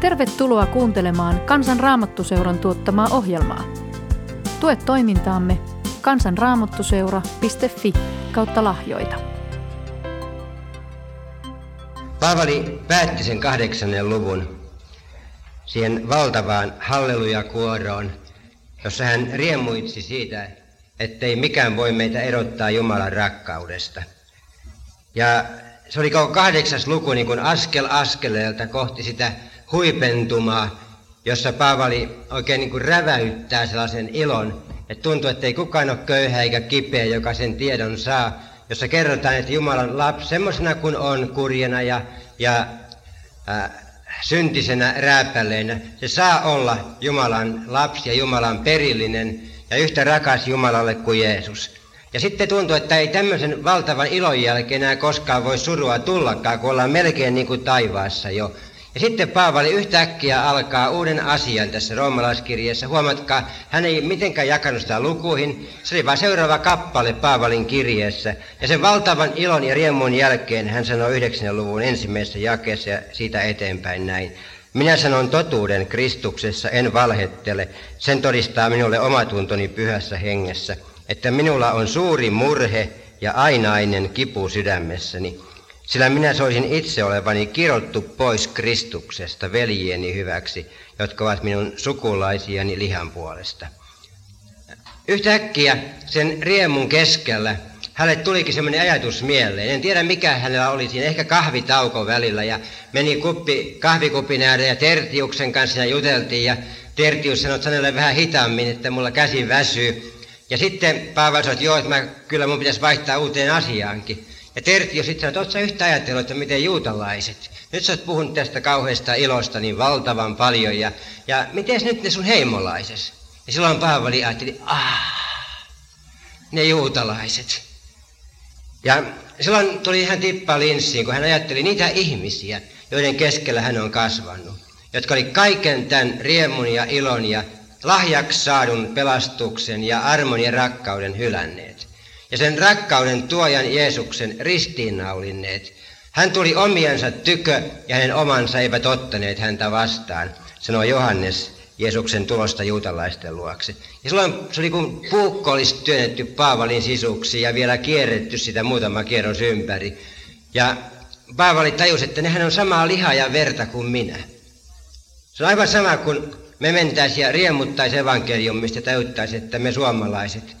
Tervetuloa kuuntelemaan Kansan Raamattuseuran tuottamaa ohjelmaa. Tue toimintaamme kansanraamattuseura.fi kautta lahjoita. Paavali päätti sen kahdeksannen luvun siihen valtavaan hallelujakuoroon, jossa hän riemuitsi siitä, ettei mikään voi meitä erottaa Jumalan rakkaudesta. Ja se oli kahdeksas luku niin kuin askel askeleelta kohti sitä huipentumaa, jossa Paavali oikein niin kuin räväyttää sellaisen ilon, että tuntuu, että ei kukaan ole köyhä eikä kipeä, joka sen tiedon saa, jossa kerrotaan, että Jumalan lapsi semmoisena kuin on kurjena ja, ja äh, syntisenä rääpäleenä, se saa olla Jumalan lapsi ja Jumalan perillinen ja yhtä rakas Jumalalle kuin Jeesus. Ja sitten tuntuu, että ei tämmöisen valtavan ilon jälkeen enää koskaan voi surua tullakaan, kun ollaan melkein niin kuin taivaassa jo. Ja sitten Paavali yhtäkkiä alkaa uuden asian tässä roomalaiskirjeessä. Huomatkaa, hän ei mitenkään jakanut sitä lukuihin. Se oli vain seuraava kappale Paavalin kirjeessä. Ja sen valtavan ilon ja riemun jälkeen hän sanoi 9. luvun ensimmäisessä jakeessa ja siitä eteenpäin näin. Minä sanon totuuden Kristuksessa, en valhettele. Sen todistaa minulle omatuntoni pyhässä hengessä, että minulla on suuri murhe ja ainainen kipu sydämessäni sillä minä soisin itse olevani kirottu pois Kristuksesta veljieni hyväksi, jotka ovat minun sukulaisiani lihan puolesta. Yhtäkkiä sen riemun keskellä hänelle tulikin semmoinen ajatus mieleen. En tiedä mikä hänellä oli siinä, ehkä kahvitauko välillä. Ja meni kuppi, kahvikupin ääreen ja Tertiuksen kanssa ja juteltiin. Ja Tertius sanoi hänelle vähän hitaammin, että mulla käsi väsyy. Ja sitten Paavali sanoi, että joo, että mä, kyllä mun pitäisi vaihtaa uuteen asiaankin. Ja Tertio sitten sanoi, että yhtä ajatellut, että miten juutalaiset, nyt sä oot puhunut tästä kauheasta ilosta niin valtavan paljon, ja, ja miten nyt ne sun heimolaises? Ja silloin Paavali ajatteli, ah, ne juutalaiset. Ja silloin tuli ihan tippa linssiin, kun hän ajatteli niitä ihmisiä, joiden keskellä hän on kasvanut, jotka oli kaiken tämän riemun ja ilon ja lahjaksi saadun pelastuksen ja armon ja rakkauden hylänneet ja sen rakkauden tuojan Jeesuksen ristiinnaulinneet. Hän tuli omiensa tykö ja hänen omansa eivät ottaneet häntä vastaan, sanoi Johannes Jeesuksen tulosta juutalaisten luokse. Ja silloin se oli kuin puukko olisi työnnetty Paavalin sisuksi ja vielä kierretty sitä muutama kierros ympäri. Ja Paavali tajusi, että nehän on samaa lihaa ja verta kuin minä. Se on aivan sama kuin me mentäisiin ja riemuttaisiin evankeliumista ja tajuttaisiin, että me suomalaiset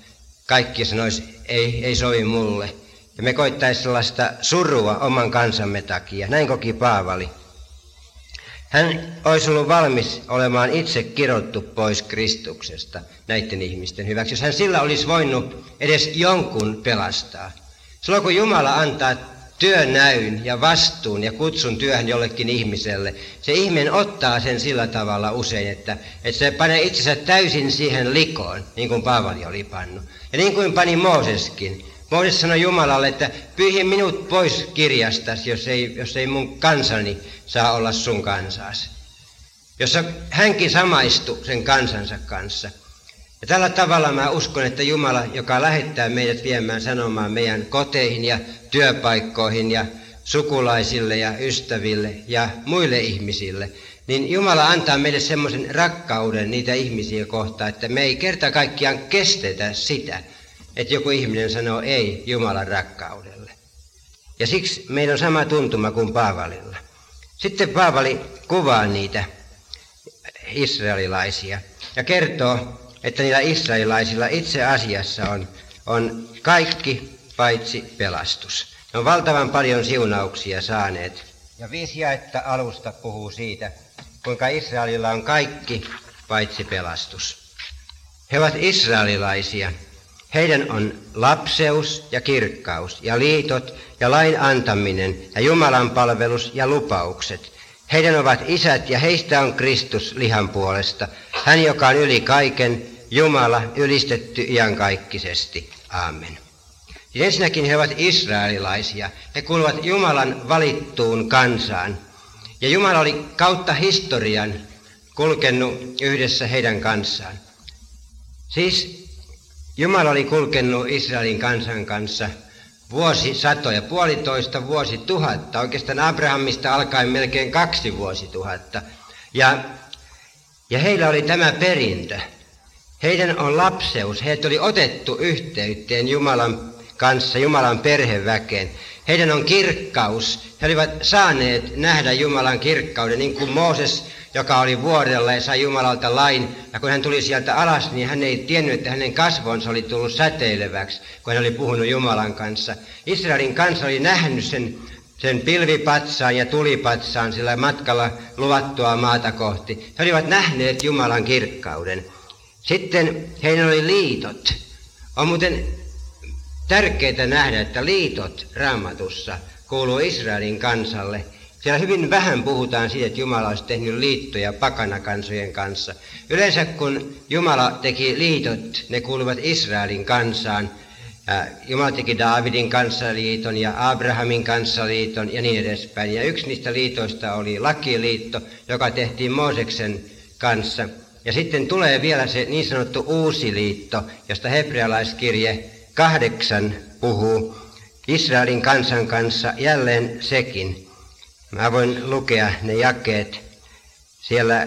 kaikki sanoisi, ei, ei sovi mulle. Ja me koittaisi sellaista surua oman kansamme takia. Näin koki Paavali. Hän olisi ollut valmis olemaan itse kirottu pois Kristuksesta näiden ihmisten hyväksi, jos hän sillä olisi voinut edes jonkun pelastaa. Silloin kun Jumala antaa työnäyn ja vastuun ja kutsun työhön jollekin ihmiselle, se ihminen ottaa sen sillä tavalla usein, että, että se panee itsensä täysin siihen likoon, niin kuin Paavali oli pannut. Ja niin kuin pani Mooseskin. Mooses sanoi Jumalalle, että pyyhi minut pois kirjastasi, jos ei, jos ei mun kansani saa olla sun kansaasi. Jossa hänkin samaistui sen kansansa kanssa. Ja tällä tavalla mä uskon, että Jumala, joka lähettää meidät viemään sanomaan meidän koteihin ja työpaikkoihin ja sukulaisille ja ystäville ja muille ihmisille, niin Jumala antaa meille semmoisen rakkauden niitä ihmisiä kohtaan, että me ei kerta kaikkiaan kestetä sitä, että joku ihminen sanoo ei Jumalan rakkaudelle. Ja siksi meillä on sama tuntuma kuin Paavalilla. Sitten Paavali kuvaa niitä israelilaisia ja kertoo, että niillä israelilaisilla itse asiassa on, on kaikki paitsi pelastus. Ne on valtavan paljon siunauksia saaneet. Ja viisi jaetta alusta puhuu siitä, kuinka Israelilla on kaikki paitsi pelastus. He ovat israelilaisia. Heidän on lapseus ja kirkkaus ja liitot ja lain antaminen ja Jumalan palvelus ja lupaukset. Heidän ovat isät ja heistä on Kristus lihan puolesta. Hän, joka on yli kaiken, Jumala ylistetty iankaikkisesti. Amen. Ja ensinnäkin he ovat israelilaisia. He kuuluvat Jumalan valittuun kansaan. Ja Jumala oli kautta historian kulkenut yhdessä heidän kanssaan. Siis Jumala oli kulkenut Israelin kansan kanssa vuosisatoja, puolitoista vuosituhatta, oikeastaan Abrahamista alkaen melkein kaksi vuosituhatta. Ja, ja heillä oli tämä perintö. Heidän on lapseus, heidät oli otettu yhteyteen Jumalan kanssa, Jumalan perheväkeen. Heidän on kirkkaus. He olivat saaneet nähdä Jumalan kirkkauden, niin kuin Mooses, joka oli vuorella ja sai Jumalalta lain. Ja kun hän tuli sieltä alas, niin hän ei tiennyt, että hänen kasvonsa oli tullut säteileväksi, kun hän oli puhunut Jumalan kanssa. Israelin kansa oli nähnyt sen, sen pilvipatsaan ja tulipatsaan sillä matkalla luvattua maata kohti. He olivat nähneet Jumalan kirkkauden. Sitten heillä oli liitot. On muuten tärkeää nähdä, että liitot raamatussa kuuluu Israelin kansalle. Siellä hyvin vähän puhutaan siitä, että Jumala olisi tehnyt liittoja pakanakansojen kanssa. Yleensä kun Jumala teki liitot, ne kuuluvat Israelin kansaan. Jumala teki Daavidin kanssa liiton ja Abrahamin kanssa liiton ja niin edespäin. Ja yksi niistä liitoista oli lakiliitto, joka tehtiin Mooseksen kanssa. Ja sitten tulee vielä se niin sanottu uusi liitto, josta hebrealaiskirje kahdeksan puhuu Israelin kansan kanssa jälleen sekin. Mä voin lukea ne jakeet siellä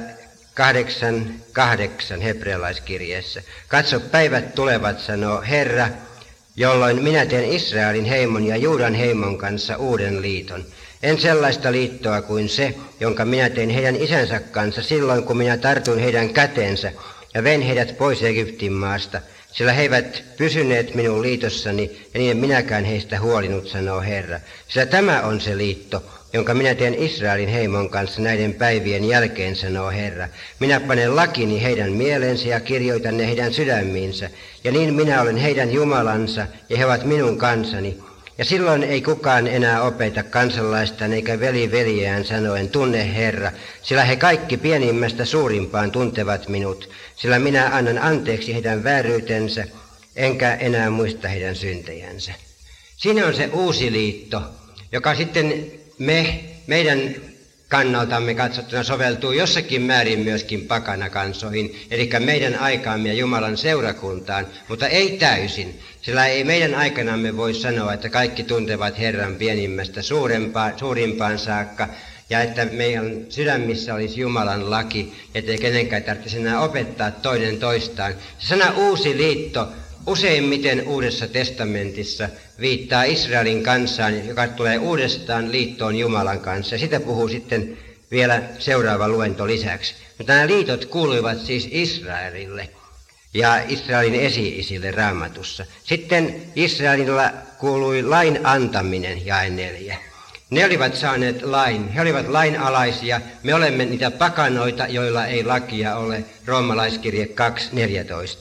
kahdeksan, kahdeksan hebrealaiskirjeessä. Katso, päivät tulevat, sanoo Herra, jolloin minä teen Israelin heimon ja Juudan heimon kanssa uuden liiton. En sellaista liittoa kuin se, jonka minä tein heidän isänsä kanssa silloin, kun minä tartun heidän käteensä ja ven heidät pois Egyptin maasta – sillä he eivät pysyneet minun liitossani, ja niin minäkään heistä huolinut, sanoo Herra. Sillä tämä on se liitto, jonka minä teen Israelin heimon kanssa näiden päivien jälkeen, sanoo Herra. Minä panen lakini heidän mieleensä ja kirjoitan ne heidän sydämiinsä, ja niin minä olen heidän Jumalansa, ja he ovat minun kansani. Ja silloin ei kukaan enää opeta kansalaistaan eikä veli veljeään sanoen, tunne Herra, sillä he kaikki pienimmästä suurimpaan tuntevat minut, sillä minä annan anteeksi heidän vääryytensä, enkä enää muista heidän syntejänsä. Siinä on se uusi liitto, joka sitten me, meidän kannaltamme katsottuna soveltuu jossakin määrin myöskin pakanakansoihin, eli meidän aikaamme ja Jumalan seurakuntaan, mutta ei täysin, sillä ei meidän aikanamme voi sanoa, että kaikki tuntevat Herran pienimmästä suurempaan, suurimpaan saakka, ja että meidän sydämissä olisi Jumalan laki, ettei kenenkään tarvitsisi enää opettaa toinen toistaan. Sana uusi liitto useimmiten Uudessa testamentissa viittaa Israelin kansaan, joka tulee uudestaan liittoon Jumalan kanssa. Ja sitä puhuu sitten vielä seuraava luento lisäksi. Mutta nämä liitot kuuluivat siis Israelille ja Israelin esi-isille raamatussa. Sitten Israelilla kuului lain antaminen, jae neljä. Ne olivat saaneet lain, he olivat lainalaisia, me olemme niitä pakanoita, joilla ei lakia ole, roomalaiskirje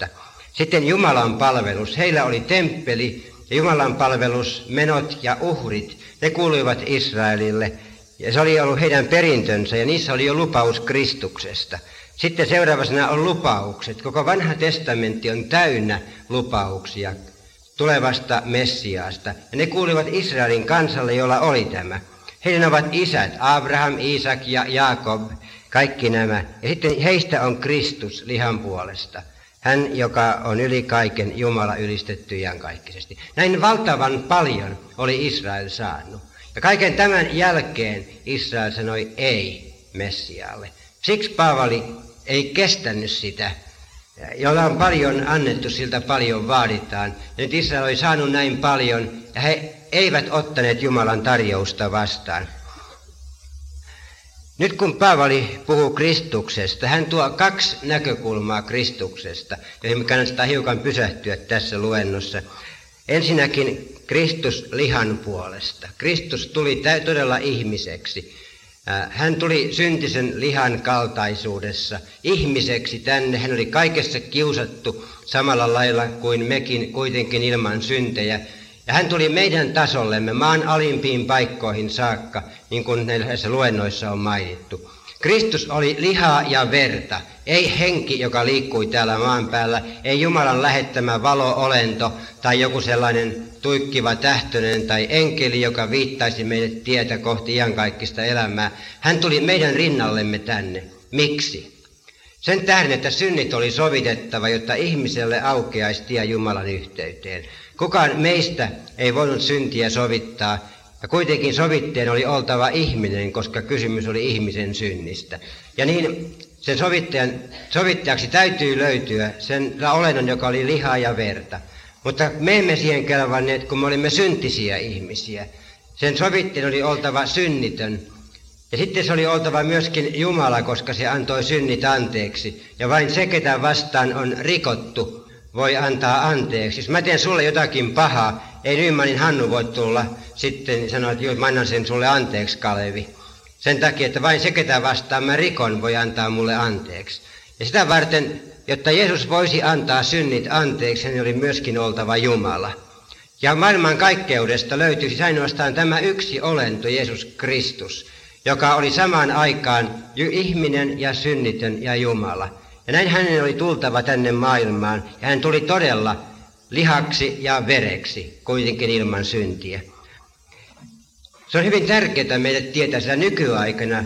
2.14. Sitten Jumalan palvelus, heillä oli temppeli ja Jumalan palvelus, menot ja uhrit, ne kuuluivat Israelille. Ja se oli ollut heidän perintönsä ja niissä oli jo lupaus Kristuksesta. Sitten seuraavana on lupaukset. Koko vanha testamentti on täynnä lupauksia tulevasta Messiaasta. Ja ne kuuluivat Israelin kansalle, jolla oli tämä. Heidän ovat isät, Abraham, Isak ja Jaakob, kaikki nämä. Ja sitten heistä on Kristus lihan puolesta. Hän, joka on yli kaiken Jumala ylistetty iankaikkisesti. Näin valtavan paljon oli Israel saanut. Ja kaiken tämän jälkeen Israel sanoi ei Messiaalle. Siksi Paavali ei kestänyt sitä jolla on paljon annettu, siltä paljon vaaditaan. Nyt Israel oli saanut näin paljon, ja he eivät ottaneet Jumalan tarjousta vastaan. Nyt kun Paavali puhuu Kristuksesta, hän tuo kaksi näkökulmaa Kristuksesta, joihin kannattaa hiukan pysähtyä tässä luennossa. Ensinnäkin Kristus lihan puolesta. Kristus tuli todella ihmiseksi. Hän tuli syntisen lihan kaltaisuudessa ihmiseksi tänne. Hän oli kaikessa kiusattu samalla lailla kuin mekin kuitenkin ilman syntejä. Ja hän tuli meidän tasollemme maan alimpiin paikkoihin saakka, niin kuin näissä luennoissa on mainittu. Kristus oli lihaa ja verta, ei henki, joka liikkui täällä maan päällä, ei Jumalan lähettämä valo-olento tai joku sellainen tuikkiva tähtönen tai enkeli, joka viittaisi meille tietä kohti iankaikkista elämää. Hän tuli meidän rinnallemme tänne. Miksi? Sen tähden, että synnit oli sovitettava, jotta ihmiselle aukeaisi tie Jumalan yhteyteen. Kukaan meistä ei voinut syntiä sovittaa, Ja kuitenkin sovitteen oli oltava ihminen, koska kysymys oli ihmisen synnistä. Ja niin sen sovittajan, sovittajaksi täytyy löytyä sen olennon, joka oli lihaa ja verta. Mutta me emme siihen kelvanneet, kun me olimme syntisiä ihmisiä. Sen sovittajan oli oltava synnitön. Ja sitten se oli oltava myöskin Jumala, koska se antoi synnit anteeksi. Ja vain se, ketä vastaan on rikottu, voi antaa anteeksi. Jos mä teen sulle jotakin pahaa, ei Nymanin Hannu voi tulla sitten sanoa, että mä annan sen sulle anteeksi, Kalevi. Sen takia, että vain se, ketä vastaan mä rikon, voi antaa mulle anteeksi. Ja sitä varten, jotta Jeesus voisi antaa synnit anteeksi, hän oli myöskin oltava Jumala. Ja maailman kaikkeudesta löytyisi ainoastaan tämä yksi olento, Jeesus Kristus, joka oli samaan aikaan ihminen ja synnitön ja Jumala. Ja näin hänen oli tultava tänne maailmaan, ja hän tuli todella lihaksi ja vereksi, kuitenkin ilman syntiä. Se on hyvin tärkeää meille tietää, sillä nykyaikana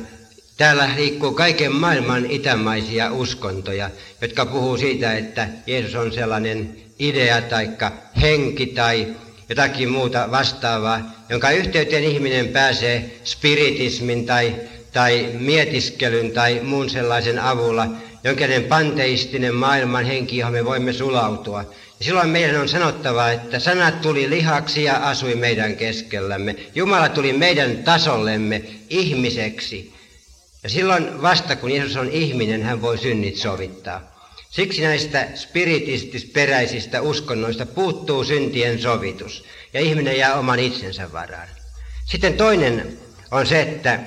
täällä liikkuu kaiken maailman itämaisia uskontoja, jotka puhuu siitä, että Jeesus on sellainen idea tai henki tai jotakin muuta vastaavaa, jonka yhteyteen ihminen pääsee spiritismin tai, tai mietiskelyn tai muun sellaisen avulla, jonkinlainen panteistinen maailman henki, johon me voimme sulautua. Ja silloin meidän on sanottava, että sanat tuli lihaksi ja asui meidän keskellämme. Jumala tuli meidän tasollemme ihmiseksi. Ja silloin vasta kun Jeesus on ihminen, hän voi synnit sovittaa. Siksi näistä spiritistisperäisistä uskonnoista puuttuu syntien sovitus ja ihminen jää oman itsensä varaan. Sitten toinen on se, että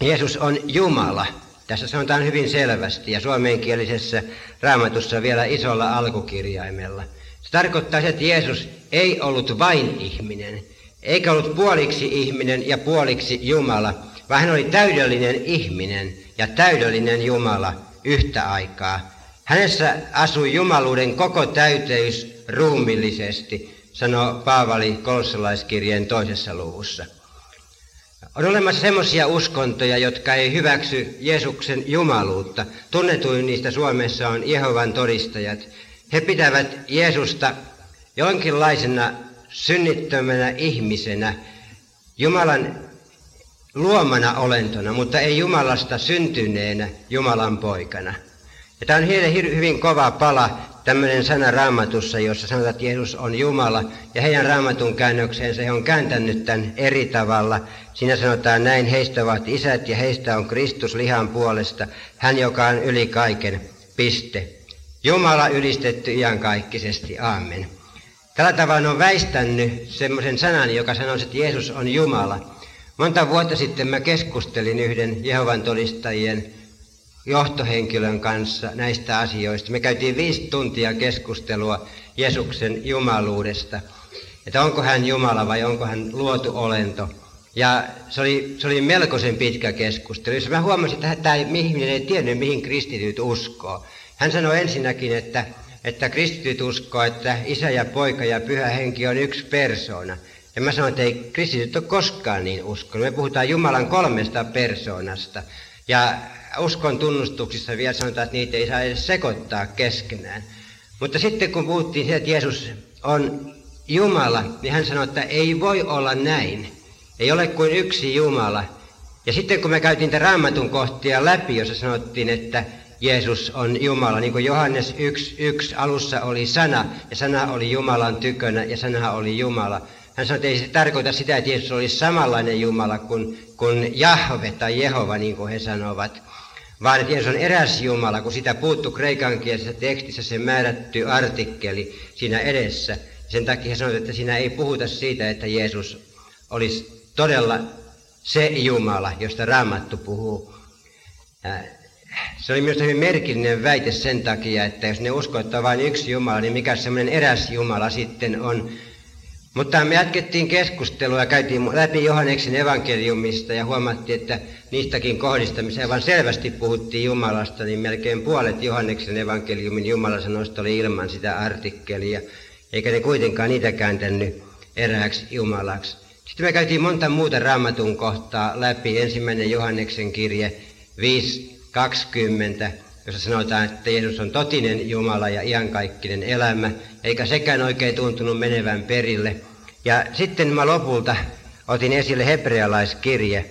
Jeesus on Jumala. Tässä sanotaan hyvin selvästi ja suomenkielisessä raamatussa vielä isolla alkukirjaimella. Se tarkoittaa se, että Jeesus ei ollut vain ihminen, eikä ollut puoliksi ihminen ja puoliksi Jumala, vaan hän oli täydellinen ihminen ja täydellinen Jumala yhtä aikaa. Hänessä asui jumaluuden koko täyteys ruumillisesti, sanoo Paavali kolossalaiskirjeen toisessa luvussa. On olemassa semmoisia uskontoja, jotka ei hyväksy Jeesuksen jumaluutta. Tunnetuin niistä Suomessa on Jehovan todistajat. He pitävät Jeesusta jonkinlaisena synnittömänä ihmisenä, Jumalan luomana olentona, mutta ei Jumalasta syntyneenä Jumalan poikana. Ja tämä on heille hyvin kova pala, tämmöinen sana raamatussa, jossa sanotaan, että Jeesus on Jumala. Ja heidän raamatun käännökseensä he on kääntänyt tämän eri tavalla. Siinä sanotaan näin, heistä ovat isät ja heistä on Kristus lihan puolesta, hän joka on yli kaiken, piste. Jumala ylistetty iankaikkisesti, aamen. Tällä tavalla on väistänyt semmoisen sanan, joka sanoo, että Jeesus on Jumala. Monta vuotta sitten mä keskustelin yhden Jehovan todistajien johtohenkilön kanssa näistä asioista. Me käytiin viisi tuntia keskustelua Jeesuksen jumaluudesta, että onko hän Jumala vai onko hän luotu olento. Ja se oli, se oli melkoisen pitkä keskustelu, jossa mä huomasin, että tämä ihminen ei tiennyt, mihin kristityt uskoo. Hän sanoi ensinnäkin, että, että kristityt uskoo, että isä ja poika ja pyhä henki on yksi persoona. Ja mä sanoin, että ei kristityt ole koskaan niin uskonut. Me puhutaan Jumalan kolmesta persoonasta. Ja uskon tunnustuksissa vielä sanotaan, että niitä ei saa edes sekoittaa keskenään. Mutta sitten kun puhuttiin siitä, että Jeesus on Jumala, niin hän sanoi, että ei voi olla näin. Ei ole kuin yksi Jumala. Ja sitten kun me käytiin tätä raamatun kohtia läpi, jossa sanottiin, että Jeesus on Jumala, niin kuin Johannes 1.1 alussa oli sana, ja sana oli Jumalan tykönä, ja sana oli Jumala. Hän sanoi, että ei se tarkoita sitä, että Jeesus olisi samanlainen Jumala kuin, kuin Jahve tai Jehova, niin kuin he sanovat että Jeesus on eräs Jumala, kun sitä puuttu kreikankielisessä tekstissä se määrätty artikkeli siinä edessä. Sen takia sanoit, että siinä ei puhuta siitä, että Jeesus olisi todella se Jumala, josta Raamattu puhuu. Se oli myös hyvin merkillinen väite sen takia, että jos ne uskoo, että on vain yksi Jumala, niin mikä semmoinen eräs Jumala sitten on. Mutta me jatkettiin keskustelua ja käytiin läpi Johanneksen evankeliumista ja huomattiin, että niistäkin kohdista, missä vaan selvästi puhuttiin Jumalasta, niin melkein puolet Johanneksen evankeliumin Jumalasanoista oli ilman sitä artikkelia, eikä ne kuitenkaan niitä kääntänyt erääksi Jumalaksi. Sitten me käytiin monta muuta raamatun kohtaa läpi. Ensimmäinen Johanneksen kirje 5.20, jossa sanotaan, että Jeesus on totinen Jumala ja iankaikkinen elämä, eikä sekään oikein tuntunut menevän perille. Ja sitten mä lopulta otin esille hebrealaiskirje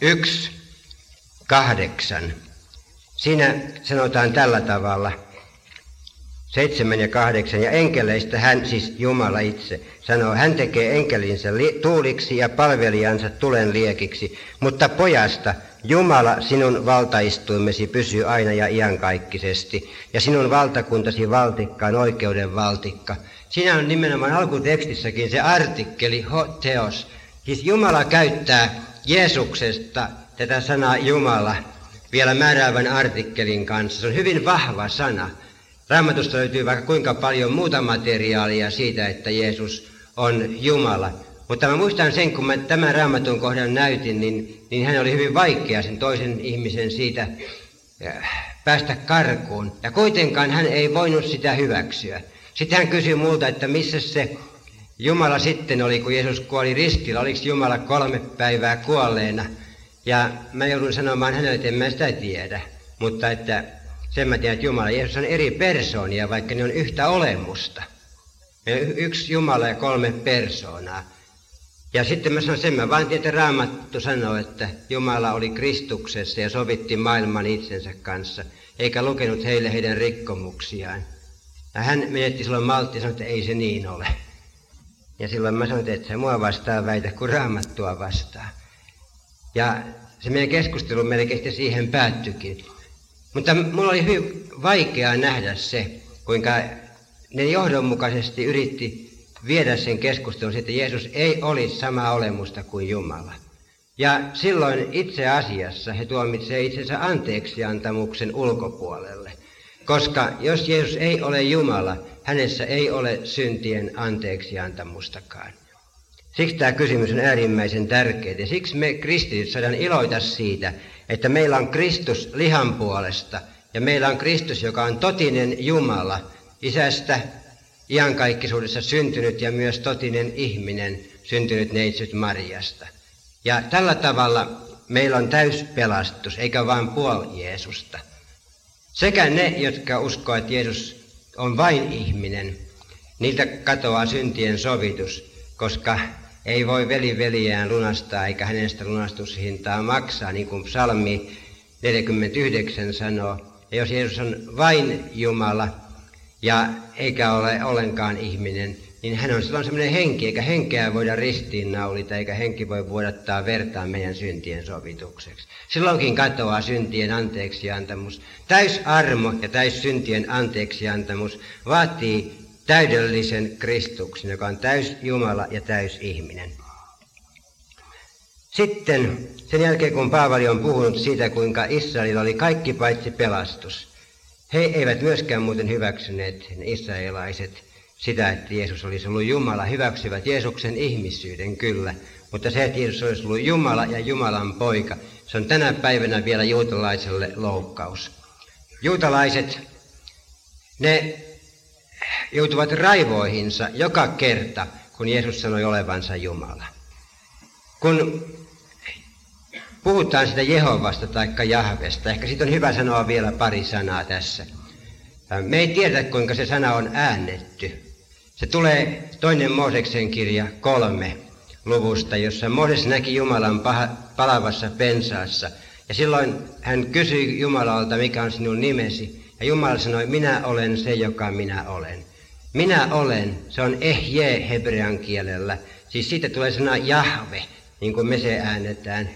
1, 8. Siinä sanotaan tällä tavalla, 7 ja 8, ja enkeleistä hän, siis Jumala itse, sanoo, hän tekee enkelinsä li- tuuliksi ja palvelijansa tulen liekiksi, mutta pojasta Jumala sinun valtaistuimesi pysyy aina ja iankaikkisesti, ja sinun valtakuntasi valtikka on oikeuden valtikka. Siinä on nimenomaan alkutekstissäkin se artikkeli teos. Siis Jumala käyttää Jeesuksesta tätä sanaa Jumala vielä määräävän artikkelin kanssa. Se on hyvin vahva sana. Raamatusta löytyy vaikka kuinka paljon muuta materiaalia siitä, että Jeesus on Jumala. Mutta mä muistan sen, kun mä tämän raamatun kohdan näytin, niin, niin hän oli hyvin vaikea sen toisen ihmisen siitä äh, päästä karkuun. Ja kuitenkaan hän ei voinut sitä hyväksyä. Sitten hän kysyi multa, että missä se Jumala sitten oli, kun Jeesus kuoli ristillä. Oliko Jumala kolme päivää kuolleena? Ja mä joudun sanomaan hänelle, että en mä sitä tiedä. Mutta että sen mä tiedän, että Jumala Jeesus on eri persoonia, vaikka ne on yhtä olemusta. Yksi Jumala ja kolme persoonaa. Ja sitten mä sanon sen, mä vain tiedän, että Raamattu sanoo, että Jumala oli Kristuksessa ja sovitti maailman itsensä kanssa, eikä lukenut heille heidän rikkomuksiaan. Ja hän menetti silloin maltti ja sanoi, että ei se niin ole. Ja silloin mä sanoin, että se mua vastaa väitä, kun Raamattua vastaa. Ja se meidän keskustelu melkein siihen päättyikin. Mutta mulla oli hyvin vaikeaa nähdä se, kuinka ne johdonmukaisesti yritti viedä sen keskustelun, että Jeesus ei olisi sama olemusta kuin Jumala. Ja silloin itse asiassa he tuomitsevat itsensä anteeksiantamuksen ulkopuolelle. Koska jos Jeesus ei ole Jumala, hänessä ei ole syntien anteeksiantamustakaan. Siksi tämä kysymys on äärimmäisen tärkeä. Ja siksi me kristityt saadaan iloita siitä, että meillä on Kristus lihan puolesta ja meillä on Kristus, joka on totinen Jumala, isästä iankaikkisuudessa syntynyt ja myös totinen ihminen, syntynyt neitsyt Mariasta. Ja tällä tavalla meillä on täyspelastus, eikä vain puoli Jeesusta. Sekä ne, jotka uskoo, että Jeesus on vain ihminen, niiltä katoaa syntien sovitus, koska ei voi veli veliään lunastaa eikä hänestä lunastushintaa maksaa, niin kuin psalmi 49 sanoo. Ja jos Jeesus on vain Jumala ja eikä ole ollenkaan ihminen, niin hän on silloin semmoinen henki, eikä henkeä voida ristiinnaulita, eikä henki voi vuodattaa vertaa meidän syntien sovitukseksi. Silloinkin katoaa syntien anteeksiantamus. Täys armo ja täys syntien anteeksiantamus vaatii täydellisen Kristuksen, joka on täys Jumala ja täys ihminen. Sitten sen jälkeen, kun Paavali on puhunut siitä, kuinka Israelilla oli kaikki paitsi pelastus, he eivät myöskään muuten hyväksyneet, ne israelaiset, sitä, että Jeesus olisi ollut Jumala. Hyväksyvät Jeesuksen ihmisyyden kyllä, mutta se, että Jeesus olisi ollut Jumala ja Jumalan poika, se on tänä päivänä vielä juutalaiselle loukkaus. Juutalaiset, ne joutuvat raivoihinsa joka kerta, kun Jeesus sanoi olevansa Jumala. Kun puhutaan sitä Jehovasta tai Jahvesta, ehkä siitä on hyvä sanoa vielä pari sanaa tässä. Me ei tiedä, kuinka se sana on äännetty. Se tulee toinen Mooseksen kirja kolme luvusta, jossa Mooses näki Jumalan palavassa pensaassa. Ja silloin hän kysyi Jumalalta, mikä on sinun nimesi. Ja Jumala sanoi, minä olen se, joka minä olen. Minä olen, se on ehje hebrean kielellä. Siis siitä tulee sana Jahve, niin kuin me se äänetään.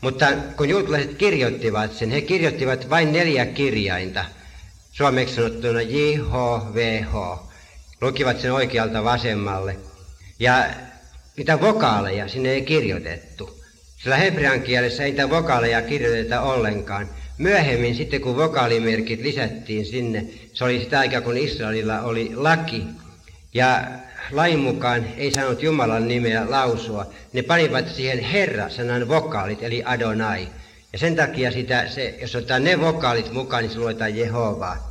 Mutta kun juutalaiset kirjoittivat sen, he kirjoittivat vain neljä kirjainta. Suomeksi sanottuna J-H-V-H. Lukivat sen oikealta vasemmalle. Ja niitä vokaaleja sinne ei kirjoitettu. Sillä hebrean kielessä ei niitä vokaaleja kirjoiteta ollenkaan. Myöhemmin sitten kun vokaalimerkit lisättiin sinne, se oli sitä aikaa kun Israelilla oli laki. Ja lain mukaan ei saanut Jumalan nimeä lausua. Ne panivat siihen Herra-sanan vokaalit, eli Adonai. Ja sen takia sitä, se, jos otetaan ne vokaalit mukaan, niin se luetaan Jehovaa.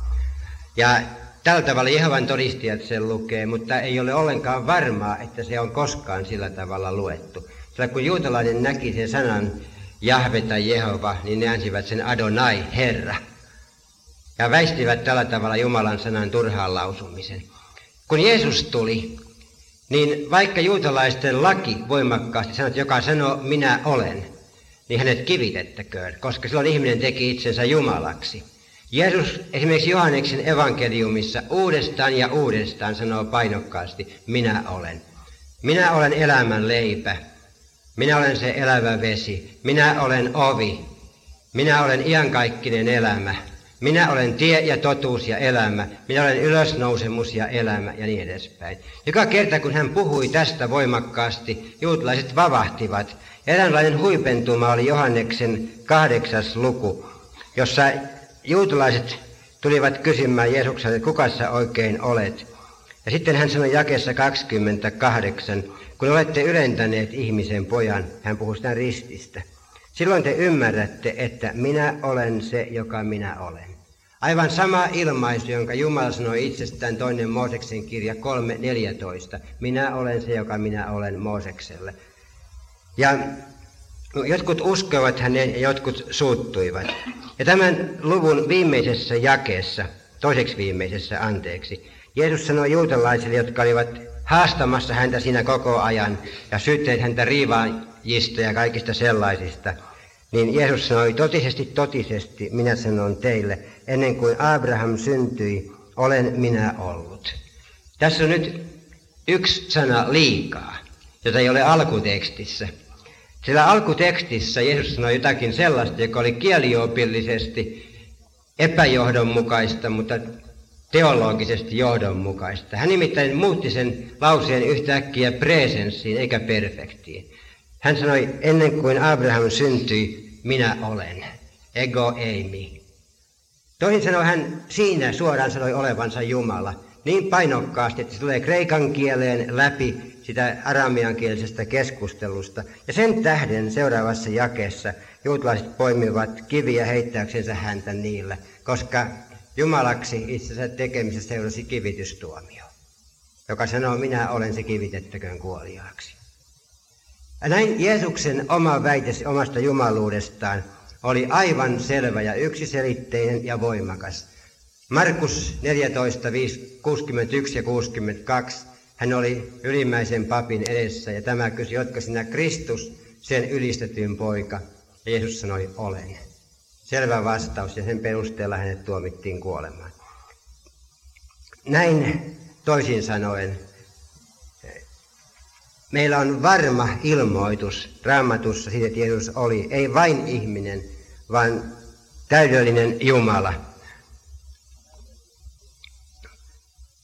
Ja tällä tavalla Jehovan todistajat sen lukee, mutta ei ole ollenkaan varmaa, että se on koskaan sillä tavalla luettu. Sillä kun juutalainen näki sen sanan Jahve tai Jehova, niin ne äänsi sen Adonai, Herra. Ja väistivät tällä tavalla Jumalan sanan turhaan lausumisen. Kun Jeesus tuli, niin vaikka juutalaisten laki voimakkaasti sanoo, että joka sanoo minä olen, niin hänet kivitettäköön, koska silloin ihminen teki itsensä Jumalaksi. Jeesus esimerkiksi Johanneksen evankeliumissa uudestaan ja uudestaan sanoo painokkaasti, minä olen. Minä olen elämän leipä. Minä olen se elävä vesi. Minä olen ovi. Minä olen iankaikkinen elämä. Minä olen tie ja totuus ja elämä. Minä olen ylösnousemus ja elämä ja niin edespäin. Joka kerta kun hän puhui tästä voimakkaasti, juutalaiset vavahtivat. Eräänlainen huipentuma oli Johanneksen kahdeksas luku, jossa juutalaiset tulivat kysymään Jeesukselta, että kuka sä oikein olet. Ja sitten hän sanoi jakessa 28, kun olette ylentäneet ihmisen pojan, hän puhuu sitä rististä. Silloin te ymmärrätte, että minä olen se, joka minä olen. Aivan sama ilmaisu, jonka Jumala sanoi itsestään toinen Mooseksen kirja 3.14. Minä olen se, joka minä olen Moosekselle. Ja jotkut uskoivat hänen ja jotkut suuttuivat. Ja tämän luvun viimeisessä jakeessa, toiseksi viimeisessä anteeksi, Jeesus sanoi juutalaisille, jotka olivat haastamassa häntä siinä koko ajan ja syytteet häntä riivaajista ja kaikista sellaisista, niin Jeesus sanoi, totisesti, totisesti, minä sanon teille, ennen kuin Abraham syntyi, olen minä ollut. Tässä on nyt yksi sana liikaa, jota ei ole alkutekstissä. Sillä alkutekstissä Jeesus sanoi jotakin sellaista, joka oli kieliopillisesti epäjohdonmukaista, mutta teologisesti johdonmukaista. Hän nimittäin muutti sen lauseen yhtäkkiä presenssiin eikä perfektiin. Hän sanoi, ennen kuin Abraham syntyi, minä olen. Ego eimi. Toisin sanoi hän siinä suoraan sanoi olevansa Jumala. Niin painokkaasti, että se tulee kreikan kieleen läpi sitä arameankielisestä keskustelusta. Ja sen tähden seuraavassa jakeessa juutalaiset poimivat kiviä heittääksensä häntä niillä, koska Jumalaksi itsensä tekemisessä seurasi kivitystuomio, joka sanoo, minä olen se kivitettäköön kuoliaaksi. Näin Jeesuksen oma väite omasta jumaluudestaan oli aivan selvä ja yksiselitteinen ja voimakas. Markus 14, 5, 61 ja 62, hän oli ylimmäisen papin edessä ja tämä kysyi, jotka sinä Kristus, sen ylistetyn poika. Ja Jeesus sanoi, olen. Selvä vastaus ja sen perusteella hänet tuomittiin kuolemaan. Näin toisin sanoen, meillä on varma ilmoitus raamatussa siitä, että Jeesus oli ei vain ihminen, vaan täydellinen Jumala.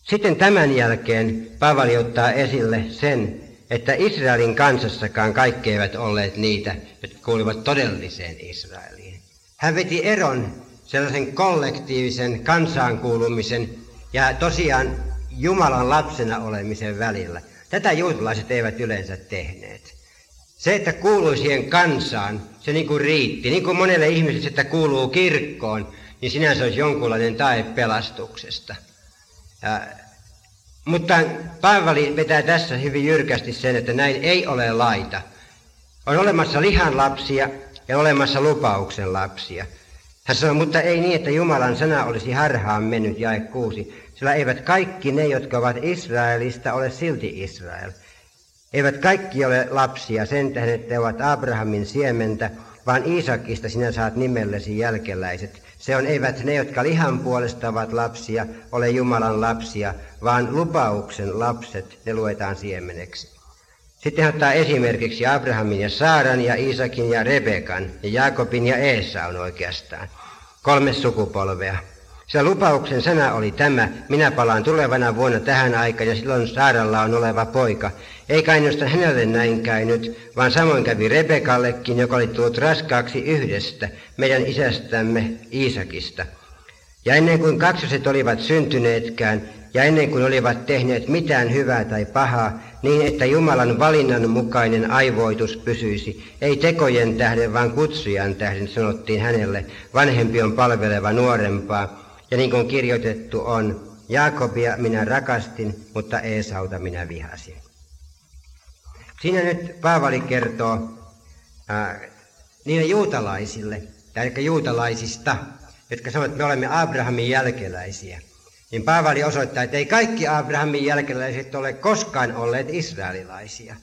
Sitten tämän jälkeen Paavali ottaa esille sen, että Israelin kansassakaan kaikki eivät olleet niitä, jotka kuuluvat todelliseen Israeliin. Hän veti eron sellaisen kollektiivisen kansaankuulumisen ja tosiaan Jumalan lapsena olemisen välillä. Tätä juutalaiset eivät yleensä tehneet. Se, että kuului siihen kansaan, se niin kuin riitti. Niin kuin monelle ihmiselle, että kuuluu kirkkoon, niin sinänsä olisi jonkunlainen tae pelastuksesta. Ja, mutta Paavali vetää tässä hyvin jyrkästi sen, että näin ei ole laita. On olemassa lihan lapsia ja olemassa lupauksen lapsia. Hän sanoi, mutta ei niin, että Jumalan sana olisi harhaan mennyt, jae kuusi, sillä eivät kaikki ne, jotka ovat Israelista, ole silti Israel. Eivät kaikki ole lapsia sen tähden, että he ovat Abrahamin siementä, vaan Iisakista sinä saat nimellesi jälkeläiset. Se on eivät ne, jotka lihan puolesta ovat lapsia, ole Jumalan lapsia, vaan lupauksen lapset, ne luetaan siemeneksi. Sitten hän ottaa esimerkiksi Abrahamin ja Saaran ja Isakin ja Rebekan ja Jaakobin ja Eesaun oikeastaan. Kolme sukupolvea. Se lupauksen sana oli tämä, minä palaan tulevana vuonna tähän aikaan ja silloin Saaralla on oleva poika. Eikä ainoastaan hänelle näin käynyt, vaan samoin kävi Rebekallekin, joka oli tullut raskaaksi yhdestä, meidän isästämme Iisakista. Ja ennen kuin kaksoset olivat syntyneetkään, ja ennen kuin olivat tehneet mitään hyvää tai pahaa, niin että Jumalan valinnan mukainen aivoitus pysyisi, ei tekojen tähden, vaan kutsujan tähden sanottiin hänelle, vanhempi on palveleva nuorempaa, ja niin kuin kirjoitettu on, Jaakobia minä rakastin, mutta Eesauta minä vihasin. Siinä nyt Paavali kertoo äh, niille juutalaisille, tai juutalaisista, jotka sanovat, että me olemme Abrahamin jälkeläisiä. niin Paavali osoittaa, että ei kaikki Abrahamin jälkeläiset ole koskaan olleet israelilaisia.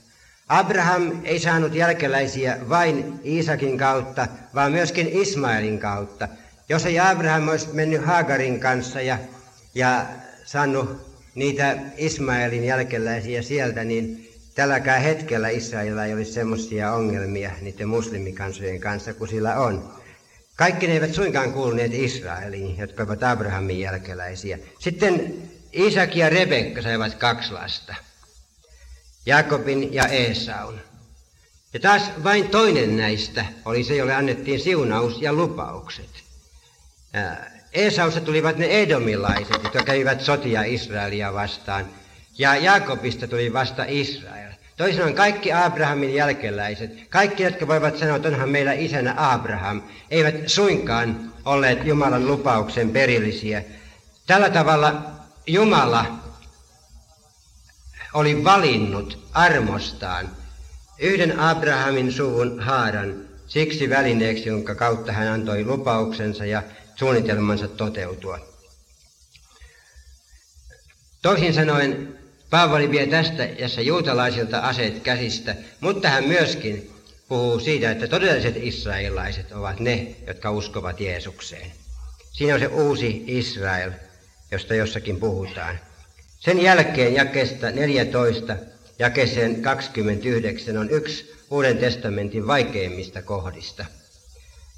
Abraham ei saanut jälkeläisiä vain Iisakin kautta, vaan myöskin Ismaelin kautta. Jos ei Abraham olisi mennyt Hagarin kanssa ja, ja saanut niitä Ismaelin jälkeläisiä sieltä, niin tälläkään hetkellä Israelilla ei olisi semmoisia ongelmia niiden muslimikansojen kanssa kuin sillä on. Kaikki ne eivät suinkaan kuuluneet Israeliin, jotka ovat Abrahamin jälkeläisiä. Sitten Isak ja Rebekka saivat kaksi lasta. Jakobin ja Esaun. Ja taas vain toinen näistä oli se, jolle annettiin siunaus ja lupaukset. Esausta tulivat ne edomilaiset, jotka kävivät sotia Israelia vastaan. Ja Jakobista tuli vasta Israel. Toisin sanoen kaikki Abrahamin jälkeläiset, kaikki, jotka voivat sanoa, että onhan meillä isänä Abraham, eivät suinkaan olleet Jumalan lupauksen perillisiä. Tällä tavalla Jumala oli valinnut armostaan yhden Abrahamin suvun haaran siksi välineeksi, jonka kautta hän antoi lupauksensa ja suunnitelmansa toteutua. Toisin sanoen Paavali vie tästä jossa juutalaisilta aseet käsistä, mutta hän myöskin puhuu siitä, että todelliset israelilaiset ovat ne, jotka uskovat Jeesukseen. Siinä on se uusi Israel, josta jossakin puhutaan. Sen jälkeen jakesta 14 jakeseen 29 on yksi Uuden testamentin vaikeimmista kohdista.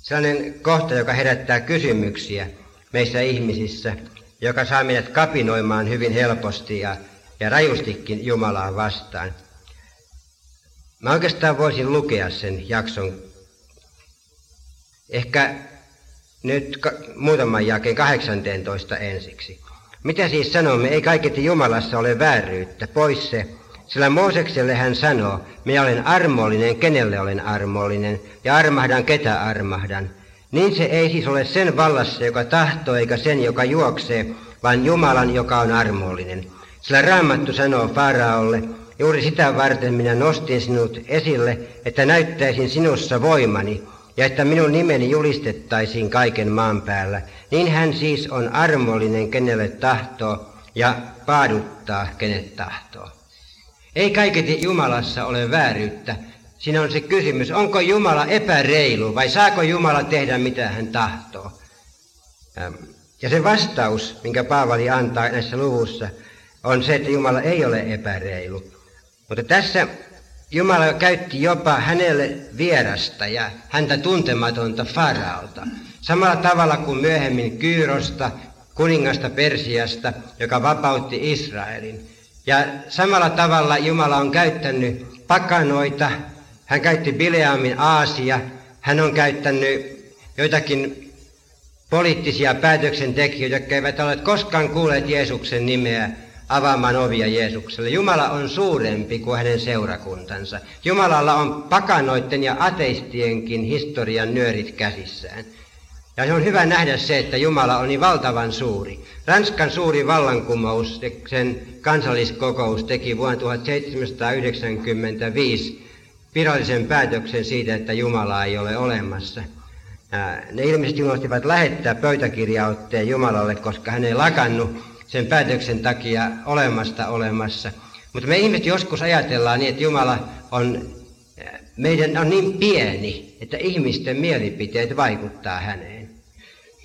Sellainen kohta, joka herättää kysymyksiä meissä ihmisissä, joka saa meidät kapinoimaan hyvin helposti ja, ja rajustikin Jumalaa vastaan. Mä oikeastaan voisin lukea sen jakson ehkä nyt muutaman jälkeen 18 ensiksi. Mitä siis sanomme, ei kaiketi Jumalassa ole vääryyttä, pois se, sillä Moosekselle hän sanoo, minä olen armollinen, kenelle olen armollinen, ja armahdan, ketä armahdan. Niin se ei siis ole sen vallassa, joka tahtoo, eikä sen, joka juoksee, vaan Jumalan, joka on armollinen. Sillä Raamattu sanoo Faaraolle, juuri sitä varten minä nostin sinut esille, että näyttäisin sinussa voimani, ja että minun nimeni julistettaisiin kaiken maan päällä. Niin hän siis on armollinen, kenelle tahtoo, ja paaduttaa, kenet tahtoo. Ei kaiketi Jumalassa ole vääryyttä. Siinä on se kysymys, onko Jumala epäreilu vai saako Jumala tehdä mitä hän tahtoo? Ja se vastaus, minkä Paavali antaa näissä luvussa, on se, että Jumala ei ole epäreilu. Mutta tässä Jumala käytti jopa hänelle vierasta ja häntä tuntematonta Faraolta. Samalla tavalla kuin myöhemmin Kyyrosta, kuningasta Persiasta, joka vapautti Israelin. Ja samalla tavalla Jumala on käyttänyt pakanoita, hän käytti Bileamin Aasia, hän on käyttänyt joitakin poliittisia päätöksentekijöitä, jotka eivät ole koskaan kuulleet Jeesuksen nimeä, avaamaan ovia Jeesukselle. Jumala on suurempi kuin hänen seurakuntansa. Jumalalla on pakanoiden ja ateistienkin historian nyörit käsissään. Ja se on hyvä nähdä se, että Jumala on niin valtavan suuri. Ranskan suuri vallankumous, sen kansalliskokous teki vuonna 1795 virallisen päätöksen siitä, että Jumala ei ole olemassa. Ne ilmeisesti unohtivat lähettää pöytäkirjaotteen Jumalalle, koska hän ei lakannut sen päätöksen takia olemasta olemassa. Mutta me ihmiset joskus ajatellaan niin, että Jumala on, meidän on niin pieni, että ihmisten mielipiteet vaikuttaa häneen.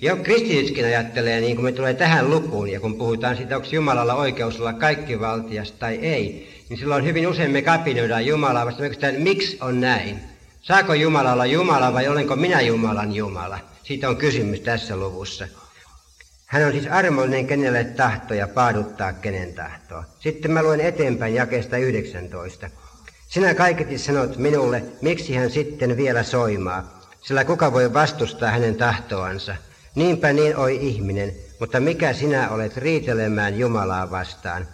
Jo kristitytkin ajattelee, niin kun me tulee tähän lukuun, ja kun puhutaan siitä, onko Jumalalla oikeus olla kaikkivaltias tai ei, niin silloin hyvin usein me kapinoidaan Jumalaa vasta että miksi on näin? Saako Jumala olla Jumala vai olenko minä Jumalan Jumala? Siitä on kysymys tässä luvussa. Hän on siis armollinen, kenelle tahto ja paaduttaa kenen tahtoa. Sitten mä luen eteenpäin jakeesta 19. Sinä kaiketi sanot minulle, miksi hän sitten vielä soimaa, sillä kuka voi vastustaa hänen tahtoansa. Niinpä niin oi ihminen, mutta mikä sinä olet riitelemään Jumalaa vastaan?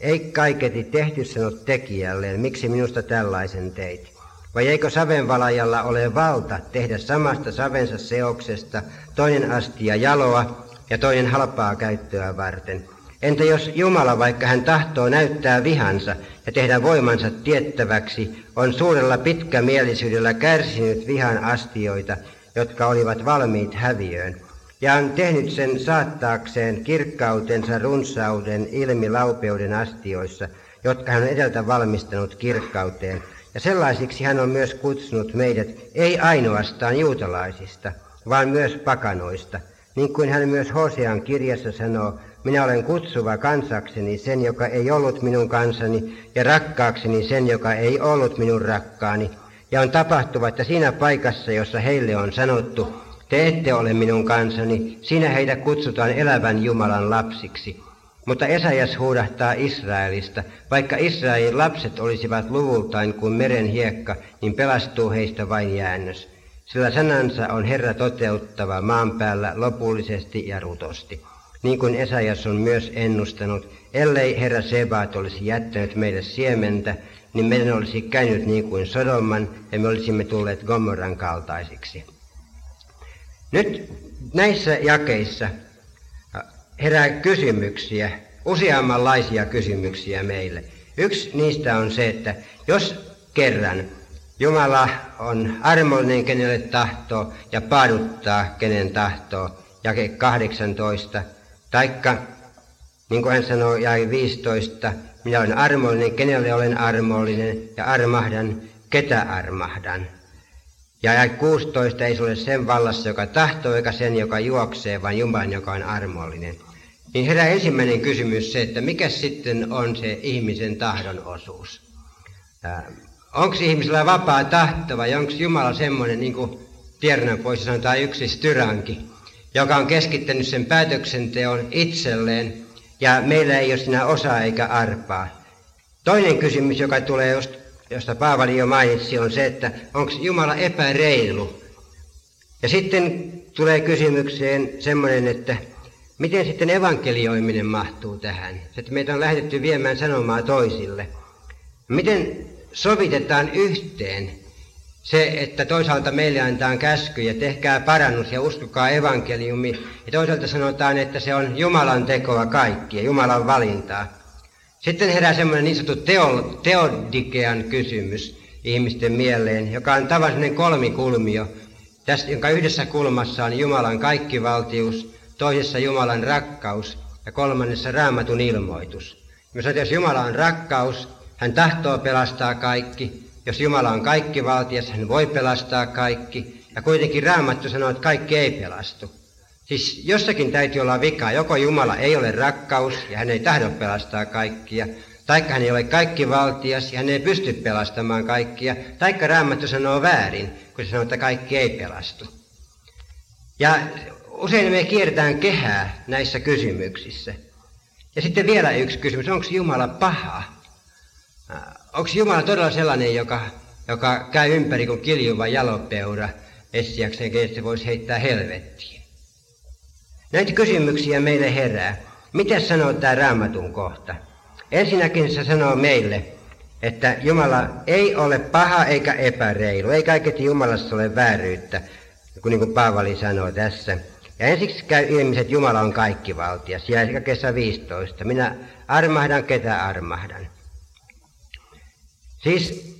Ei kaiketi tehty sanot tekijälleen, miksi minusta tällaisen teit? Vai eikö savenvalajalla ole valta tehdä samasta savensa seoksesta toinen astia jaloa ja toinen halpaa käyttöä varten. Entä jos Jumala, vaikka hän tahtoo näyttää vihansa ja tehdä voimansa tiettäväksi, on suurella pitkämielisyydellä kärsinyt vihan astioita, jotka olivat valmiit häviöön? Ja on tehnyt sen saattaakseen kirkkautensa runsauden ilmi laupeuden astioissa, jotka hän on edeltä valmistanut kirkkauteen. Ja sellaisiksi hän on myös kutsunut meidät ei ainoastaan juutalaisista, vaan myös pakanoista, niin kuin hän myös Hosean kirjassa sanoo, minä olen kutsuva kansakseni sen, joka ei ollut minun kansani, ja rakkaakseni sen, joka ei ollut minun rakkaani. Ja on tapahtuva, että siinä paikassa, jossa heille on sanottu, te ette ole minun kansani, siinä heitä kutsutaan elävän Jumalan lapsiksi. Mutta Esajas huudahtaa Israelista, vaikka Israelin lapset olisivat luvultain kuin meren hiekka, niin pelastuu heistä vain jäännös. Sillä sanansa on Herra toteuttava maan päällä lopullisesti ja rutosti. Niin kuin Esajas on myös ennustanut, ellei Herra Sebaat olisi jättänyt meille siementä, niin meidän olisi käynyt niin kuin Sodoman ja me olisimme tulleet Gomorran kaltaisiksi. Nyt näissä jakeissa herää kysymyksiä, useammanlaisia kysymyksiä meille. Yksi niistä on se, että jos kerran Jumala on armollinen, kenelle tahtoo, ja paaduttaa, kenen tahtoo, jake 18, taikka, niin kuin hän sanoo, jäi 15, minä olen armollinen, kenelle olen armollinen, ja armahdan, ketä armahdan. Ja jäi 16 ei se ole sen vallassa, joka tahtoo, eikä sen, joka juoksee, vaan Jumalan, joka on armollinen. Niin herää ensimmäinen kysymys se, että mikä sitten on se ihmisen tahdon osuus? Onko ihmisellä vapaa tahto vai onko Jumala semmoinen, niin kuin Tiernan pois sanotaan yksi styranki, joka on keskittänyt sen päätöksenteon itselleen ja meillä ei ole siinä osaa eikä arpaa. Toinen kysymys, joka tulee, josta Paavali jo mainitsi, on se, että onko Jumala epäreilu. Ja sitten tulee kysymykseen semmoinen, että miten sitten evankelioiminen mahtuu tähän? Että meitä on lähdetty viemään sanomaa toisille. Miten sovitetaan yhteen se, että toisaalta meille käsky ja tehkää parannus ja uskokaa evankeliumi, ja toisaalta sanotaan, että se on Jumalan tekoa kaikkia, Jumalan valintaa. Sitten herää semmoinen niin sanottu teo, teodikean kysymys ihmisten mieleen, joka on tavallinen kolmikulmio, tästä, jonka yhdessä kulmassa on Jumalan kaikkivaltius, toisessa Jumalan rakkaus ja kolmannessa raamatun ilmoitus. Että jos Jumala on rakkaus, hän tahtoo pelastaa kaikki. Jos Jumala on kaikki valtias, hän voi pelastaa kaikki. Ja kuitenkin Raamattu sanoo, että kaikki ei pelastu. Siis jossakin täytyy olla vika. Joko Jumala ei ole rakkaus ja hän ei tahdo pelastaa kaikkia, taikka hän ei ole kaikki valtias ja hän ei pysty pelastamaan kaikkia, taikka Raamattu sanoo väärin, kun se sanoo, että kaikki ei pelastu. Ja usein me kierretään kehää näissä kysymyksissä. Ja sitten vielä yksi kysymys, onko Jumala paha? Onko Jumala todella sellainen, joka, joka käy ympäri kuin kiljuva jalopeura etsiäkseen, kenet se voisi heittää helvettiin? Näitä kysymyksiä meille herää. Mitä sanoo tämä raamatun kohta? Ensinnäkin se sanoo meille, että Jumala ei ole paha eikä epäreilu, ei kaiketi Jumalassa ole vääryyttä, niin kuin Paavali sanoo tässä. Ja ensiksi käy ilmi, että Jumala on kaikkivaltias. Ja kesä 15. Minä armahdan, ketä armahdan. Siis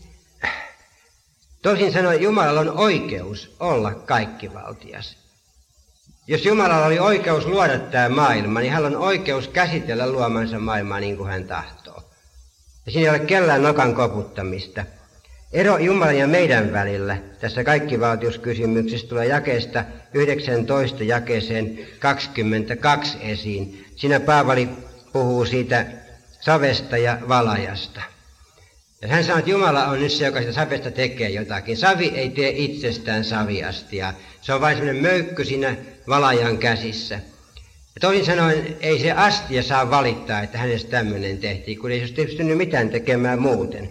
toisin sanoen Jumalalla on oikeus olla kaikkivaltias. Jos Jumalalla oli oikeus luoda tämä maailma, niin hän on oikeus käsitellä luomansa maailmaa niin kuin hän tahtoo. Ja siinä ei ole kellään nokan koputtamista. Ero Jumalan ja meidän välillä tässä kaikkivaltiuskysymyksessä tulee jakeesta 19 jakeeseen 22 esiin. Siinä Paavali puhuu siitä savesta ja valajasta. Ja hän sanoo, että Jumala on nyt se, joka sitä savesta tekee jotakin. Savi ei tee itsestään saviastia. Se on vain semmoinen möykky siinä valajan käsissä. Ja toisin sanoen, ei se astia saa valittaa, että hänestä tämmöinen tehtiin, kun ei se pystynyt mitään tekemään muuten.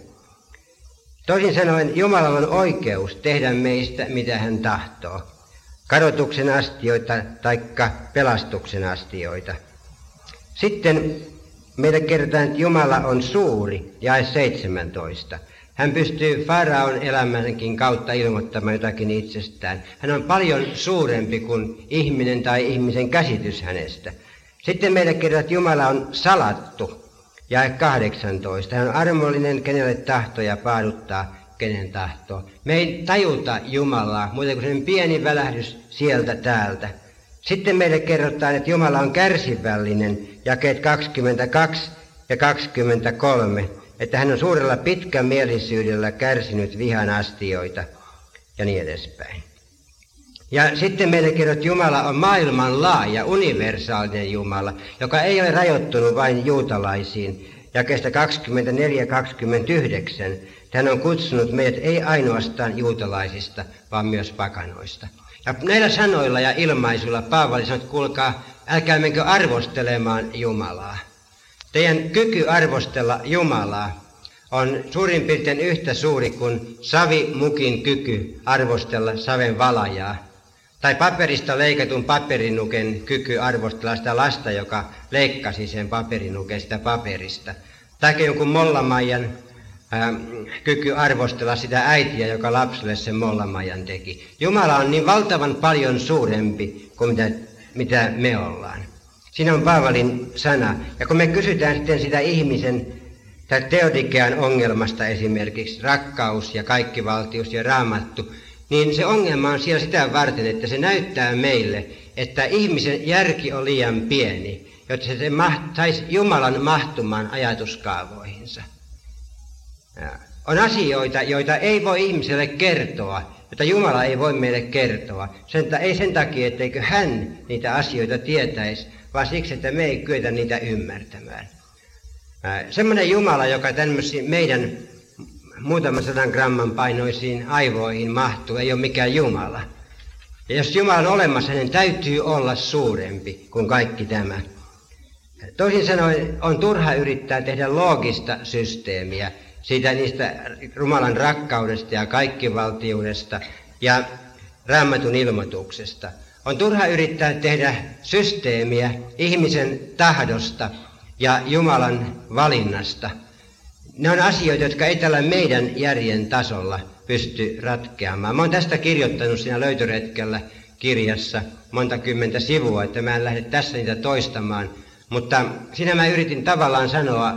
Toisin sanoen, Jumalalla on oikeus tehdä meistä, mitä hän tahtoo. Kadotuksen astioita tai pelastuksen astioita. Sitten Meille kerrotaan, että Jumala on suuri, jae 17. Hän pystyy Faraon elämänkin kautta ilmoittamaan jotakin itsestään. Hän on paljon suurempi kuin ihminen tai ihmisen käsitys hänestä. Sitten meille kerrotaan, että Jumala on salattu, jae 18. Hän on armollinen, kenelle tahto ja paaduttaa, kenen tahtoo. Me ei tajuta Jumalaa, muuten kuin sen pieni välähdys sieltä täältä. Sitten meille kerrotaan, että Jumala on kärsivällinen, jakeet 22 ja 23, että hän on suurella pitkämielisyydellä kärsinyt vihan astioita ja niin edespäin. Ja sitten meille kerrot, Jumala on maailman laaja, universaalinen Jumala, joka ei ole rajoittunut vain juutalaisiin. Jakeesta 24-29 hän on kutsunut meidät ei ainoastaan juutalaisista, vaan myös pakanoista. Ja näillä sanoilla ja ilmaisuilla Paavali sanoo, että kuulkaa, älkää menkö arvostelemaan Jumalaa. Teidän kyky arvostella Jumalaa on suurin piirtein yhtä suuri kuin savimukin kyky arvostella saven valajaa. Tai paperista leikatun paperinuken kyky arvostella sitä lasta, joka leikkasi sen paperinuken sitä paperista. Tai jonkun mollamaijan ää, kyky arvostella sitä äitiä, joka lapselle sen mollamaijan teki. Jumala on niin valtavan paljon suurempi kuin mitä, mitä me ollaan. Siinä on Paavalin sana. Ja kun me kysytään sitten sitä ihmisen tai teodikean ongelmasta esimerkiksi, rakkaus ja kaikkivaltius ja raamattu, niin se ongelma on siellä sitä varten, että se näyttää meille, että ihmisen järki on liian pieni, jotta se saisi Jumalan mahtumaan ajatuskaavoihinsa. Ja on asioita, joita ei voi ihmiselle kertoa, joita Jumala ei voi meille kertoa. Sen, ei sen takia, etteikö hän niitä asioita tietäisi, vaan siksi, että me ei kyetä niitä ymmärtämään. Semmoinen Jumala, joka tämmöisiin meidän muutaman sadan gramman painoisiin aivoihin mahtuu, ei ole mikään Jumala. Ja jos Jumala on olemassa, niin täytyy olla suurempi kuin kaikki tämä. Toisin sanoen on turha yrittää tehdä loogista systeemiä siitä niistä Jumalan rakkaudesta ja kaikkivaltiudesta ja raamatun ilmoituksesta. On turha yrittää tehdä systeemiä ihmisen tahdosta ja Jumalan valinnasta – ne on asioita, jotka ei tällä meidän järjen tasolla pysty ratkeamaan. Mä oon tästä kirjoittanut siinä löytöretkellä kirjassa monta kymmentä sivua, että mä en lähde tässä niitä toistamaan. Mutta siinä mä yritin tavallaan sanoa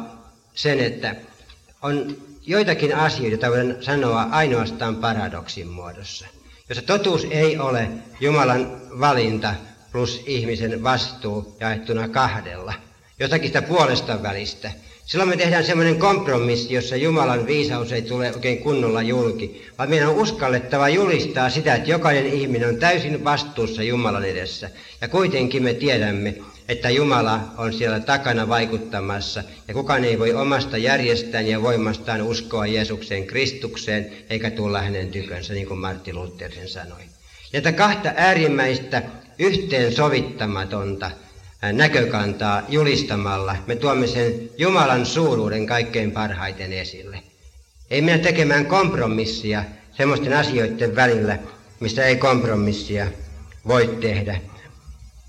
sen, että on joitakin asioita, joita voidaan sanoa ainoastaan paradoksin muodossa. Jos totuus ei ole Jumalan valinta plus ihmisen vastuu jaettuna kahdella, jotakin sitä puolesta välistä, Silloin me tehdään semmoinen kompromissi, jossa Jumalan viisaus ei tule oikein kunnolla julki, vaan meidän on uskallettava julistaa sitä, että jokainen ihminen on täysin vastuussa Jumalan edessä. Ja kuitenkin me tiedämme, että Jumala on siellä takana vaikuttamassa, ja kukaan ei voi omasta järjestään ja voimastaan uskoa Jeesukseen Kristukseen, eikä tulla hänen tykönsä, niin kuin Martti Luther sen sanoi. Että kahta äärimmäistä yhteen sovittamatonta näkökantaa julistamalla me tuomme sen Jumalan suuruuden kaikkein parhaiten esille. Ei mennä tekemään kompromissia semmoisten asioiden välillä, mistä ei kompromissia voi tehdä.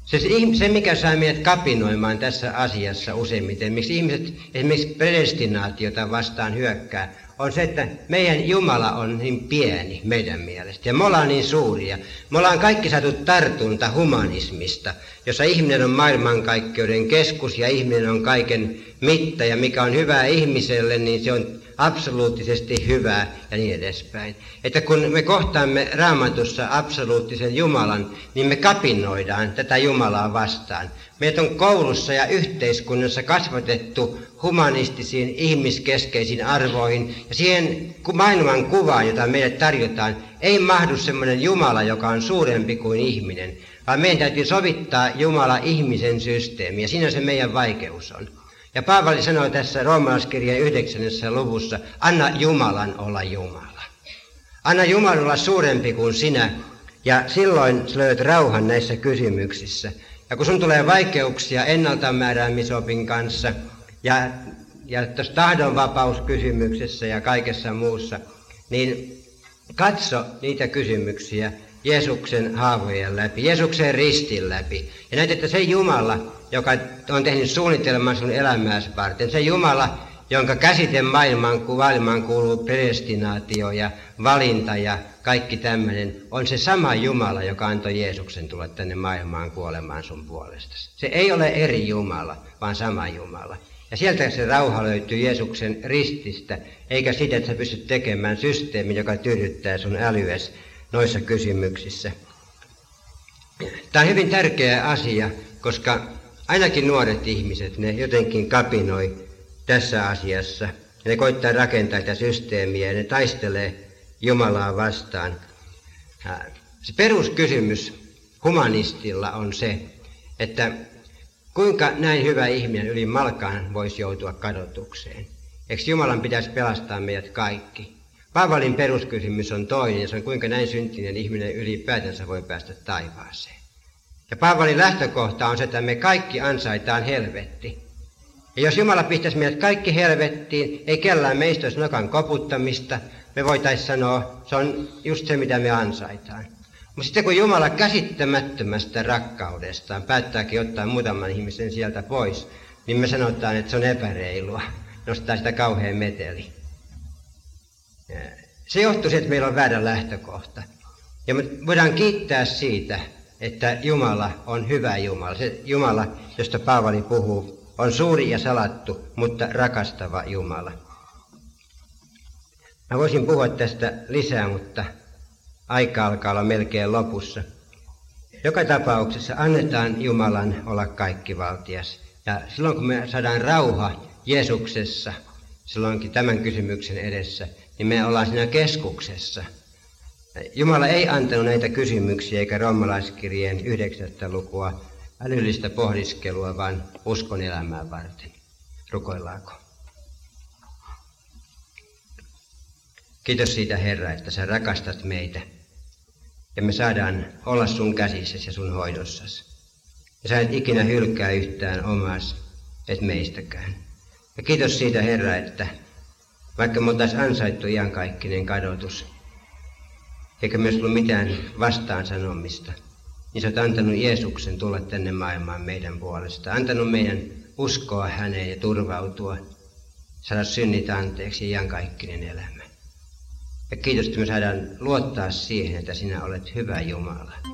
Se, se, mikä saa meidät kapinoimaan tässä asiassa useimmiten, miksi ihmiset esimerkiksi predestinaatiota vastaan hyökkää, on se, että meidän Jumala on niin pieni meidän mielestä ja me ollaan niin suuria. Me ollaan kaikki saatu tartunta humanismista, jossa ihminen on maailmankaikkeuden keskus ja ihminen on kaiken mitta ja mikä on hyvää ihmiselle, niin se on absoluuttisesti hyvää ja niin edespäin. Että kun me kohtaamme raamatussa absoluuttisen Jumalan, niin me kapinoidaan tätä Jumalaa vastaan. Meitä on koulussa ja yhteiskunnassa kasvatettu humanistisiin, ihmiskeskeisiin arvoihin ja siihen maailman kuvaan, jota meille tarjotaan, ei mahdu semmoinen Jumala, joka on suurempi kuin ihminen, vaan meidän täytyy sovittaa Jumala ihmisen systeemi ja siinä se meidän vaikeus on. Ja Paavali sanoi tässä roomalaiskirjan yhdeksännessä luvussa, anna Jumalan olla Jumala. Anna Jumalan olla suurempi kuin sinä, ja silloin sä löydät rauhan näissä kysymyksissä. Ja kun sun tulee vaikeuksia ennaltamääräämisopin kanssa, ja, ja tuossa tahdonvapauskysymyksessä ja kaikessa muussa, niin katso niitä kysymyksiä Jeesuksen haavojen läpi, Jeesuksen ristin läpi. Ja näet, että se Jumala, joka on tehnyt suunnitelman sun elämääsi varten, se Jumala, jonka käsite maailmaan, maailmaan kuuluu predestinaatio ja valinta ja kaikki tämmöinen, on se sama Jumala, joka antoi Jeesuksen tulla tänne maailmaan kuolemaan sun puolesta. Se ei ole eri Jumala, vaan sama Jumala. Ja sieltä se rauha löytyy Jeesuksen rististä, eikä siitä, että sä pystyt tekemään systeemi, joka tyydyttää sun älyes noissa kysymyksissä. Tämä on hyvin tärkeä asia, koska ainakin nuoret ihmiset, ne jotenkin kapinoi tässä asiassa. Ne koittaa rakentaa tätä systeemiä ja ne taistelee Jumalaa vastaan. Se peruskysymys humanistilla on se, että kuinka näin hyvä ihminen yli malkaan voisi joutua kadotukseen. Eikö Jumalan pitäisi pelastaa meidät kaikki? Paavalin peruskysymys on toinen, se on kuinka näin syntinen ihminen ylipäätänsä voi päästä taivaaseen. Ja Paavalin lähtökohta on se, että me kaikki ansaitaan helvetti. Ja jos Jumala pistäisi meidät kaikki helvettiin, ei kellään meistä olisi nokan koputtamista, me voitaisiin sanoa, se on just se, mitä me ansaitaan. Mutta sitten kun Jumala käsittämättömästä rakkaudestaan päättääkin ottaa muutaman ihmisen sieltä pois, niin me sanotaan, että se on epäreilua. Nostaa sitä kauhean meteli. Se johtuu siitä, että meillä on väärä lähtökohta. Ja me voidaan kiittää siitä, että Jumala on hyvä Jumala. Se Jumala, josta Paavali puhuu, on suuri ja salattu, mutta rakastava Jumala. Mä voisin puhua tästä lisää, mutta aika alkaa olla melkein lopussa. Joka tapauksessa annetaan Jumalan olla kaikkivaltias. Ja silloin kun me saadaan rauha Jeesuksessa, silloinkin tämän kysymyksen edessä, niin me ollaan siinä keskuksessa. Jumala ei antanut näitä kysymyksiä eikä rommalaiskirjeen yhdeksättä lukua älyllistä pohdiskelua, vaan uskon elämää varten. Rukoillaanko? Kiitos siitä Herra, että sä rakastat meitä ja me saadaan olla sun käsissäsi ja sun hoidossasi. Ja sä et ikinä hylkää yhtään omas, et meistäkään. Ja kiitos siitä Herra, että vaikka me oltaisiin ansaittu iankaikkinen kadotus, eikä myös ollut mitään vastaan sanomista, niin sä oot antanut Jeesuksen tulla tänne maailmaan meidän puolesta. Antanut meidän uskoa häneen ja turvautua, saada synnit anteeksi ja iankaikkinen elämä. Ja kiitos, että me saadaan luottaa siihen, että sinä olet hyvä Jumala.